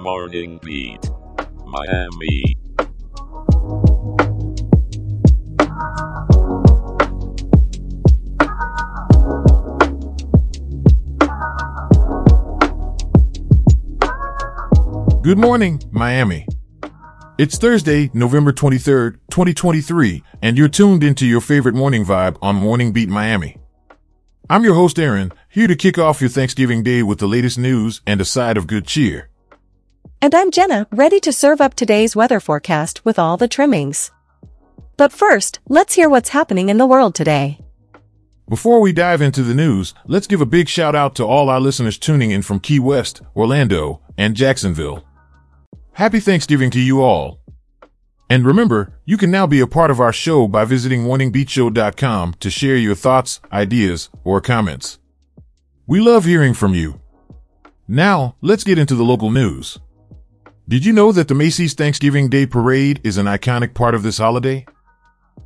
Morning Beat, Miami. Good morning, Miami. It's Thursday, November 23rd, 2023, and you're tuned into your favorite morning vibe on Morning Beat Miami. I'm your host, Aaron, here to kick off your Thanksgiving day with the latest news and a side of good cheer. And I'm Jenna, ready to serve up today's weather forecast with all the trimmings. But first, let's hear what's happening in the world today. Before we dive into the news, let's give a big shout out to all our listeners tuning in from Key West, Orlando, and Jacksonville. Happy Thanksgiving to you all. And remember, you can now be a part of our show by visiting morningbeatshow.com to share your thoughts, ideas, or comments. We love hearing from you. Now, let's get into the local news. Did you know that the Macy's Thanksgiving Day Parade is an iconic part of this holiday?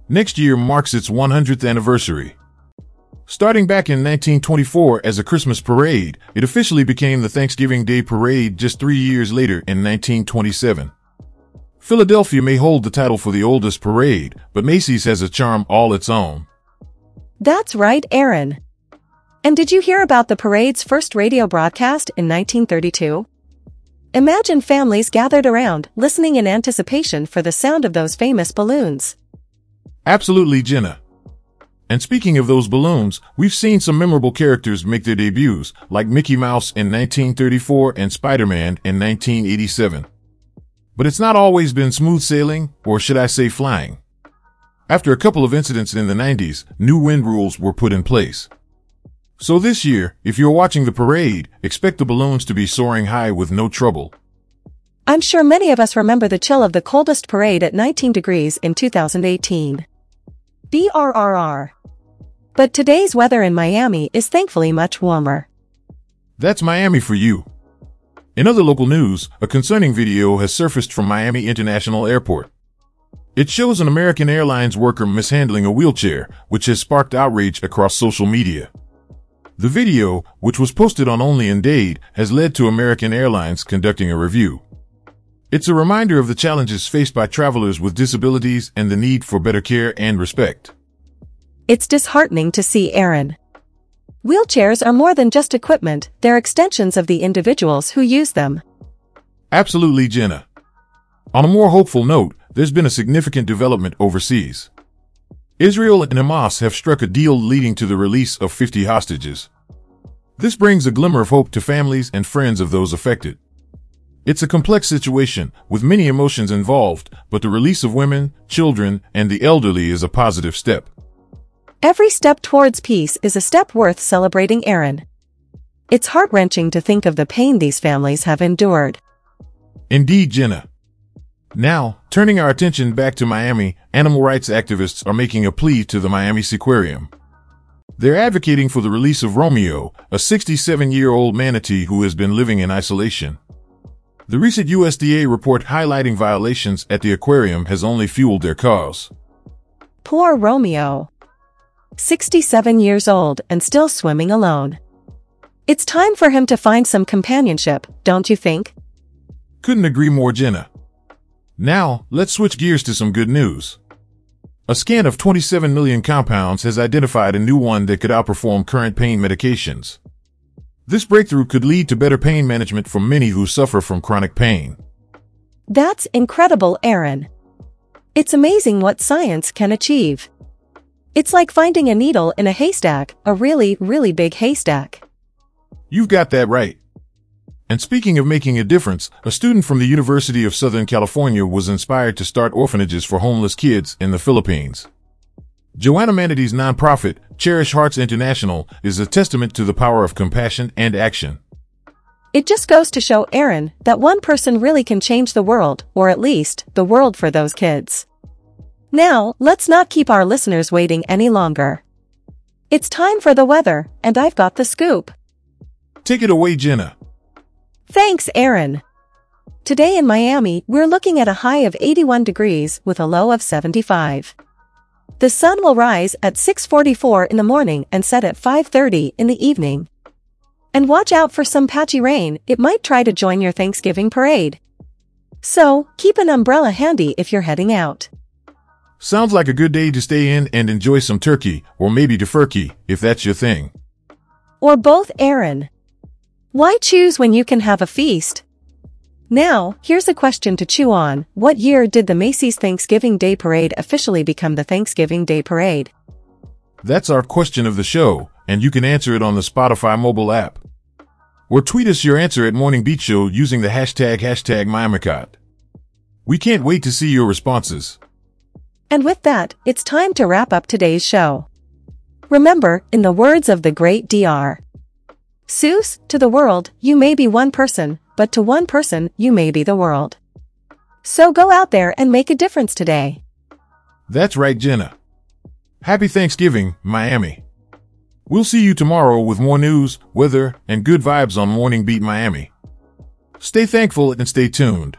Next year marks its 100th anniversary. Starting back in 1924 as a Christmas parade, it officially became the Thanksgiving Day Parade just three years later in 1927. Philadelphia may hold the title for the oldest parade, but Macy's has a charm all its own. That's right, Aaron. And did you hear about the parade's first radio broadcast in 1932? Imagine families gathered around, listening in anticipation for the sound of those famous balloons. Absolutely, Jenna. And speaking of those balloons, we've seen some memorable characters make their debuts, like Mickey Mouse in 1934 and Spider-Man in 1987. But it's not always been smooth sailing, or should I say flying. After a couple of incidents in the 90s, new wind rules were put in place. So this year, if you're watching the parade, expect the balloons to be soaring high with no trouble. I'm sure many of us remember the chill of the coldest parade at 19 degrees in 2018. BRRR. But today's weather in Miami is thankfully much warmer. That's Miami for you. In other local news, a concerning video has surfaced from Miami International Airport. It shows an American Airlines worker mishandling a wheelchair, which has sparked outrage across social media. The video, which was posted on Only in Dade, has led to American Airlines conducting a review. It's a reminder of the challenges faced by travelers with disabilities and the need for better care and respect. It's disheartening to see Aaron. Wheelchairs are more than just equipment, they're extensions of the individuals who use them. Absolutely, Jenna. On a more hopeful note, there's been a significant development overseas. Israel and Hamas have struck a deal leading to the release of 50 hostages. This brings a glimmer of hope to families and friends of those affected. It's a complex situation with many emotions involved, but the release of women, children, and the elderly is a positive step. Every step towards peace is a step worth celebrating, Aaron. It's heart-wrenching to think of the pain these families have endured. Indeed, Jenna. Now, turning our attention back to Miami, animal rights activists are making a plea to the Miami Seaquarium. They're advocating for the release of Romeo, a 67-year-old manatee who has been living in isolation. The recent USDA report highlighting violations at the aquarium has only fueled their cause. Poor Romeo. 67 years old and still swimming alone. It's time for him to find some companionship, don't you think? Couldn't agree more, Jenna. Now, let's switch gears to some good news. A scan of 27 million compounds has identified a new one that could outperform current pain medications. This breakthrough could lead to better pain management for many who suffer from chronic pain. That's incredible, Aaron. It's amazing what science can achieve. It's like finding a needle in a haystack, a really, really big haystack. You've got that right. And speaking of making a difference, a student from the University of Southern California was inspired to start orphanages for homeless kids in the Philippines. Joanna Manatee's nonprofit, Cherish Hearts International, is a testament to the power of compassion and action. It just goes to show Aaron that one person really can change the world, or at least, the world for those kids. Now, let's not keep our listeners waiting any longer. It's time for the weather, and I've got the scoop. Take it away, Jenna. Thanks, Aaron. Today in Miami, we're looking at a high of 81 degrees with a low of 75. The sun will rise at 6.44 in the morning and set at 5.30 in the evening. And watch out for some patchy rain, it might try to join your Thanksgiving parade. So, keep an umbrella handy if you're heading out. Sounds like a good day to stay in and enjoy some turkey, or maybe turkey, if that's your thing. Or both, Aaron. Why choose when you can have a feast? Now, here's a question to chew on. What year did the Macy's Thanksgiving Day Parade officially become the Thanksgiving Day Parade? That's our question of the show, and you can answer it on the Spotify mobile app. Or tweet us your answer at Morning Beat Show using the hashtag hashtag MyAmicot. We can't wait to see your responses. And with that, it's time to wrap up today's show. Remember, in the words of the great DR. Seuss, to the world, you may be one person, but to one person, you may be the world. So go out there and make a difference today. That's right, Jenna. Happy Thanksgiving, Miami. We'll see you tomorrow with more news, weather, and good vibes on Morning Beat Miami. Stay thankful and stay tuned.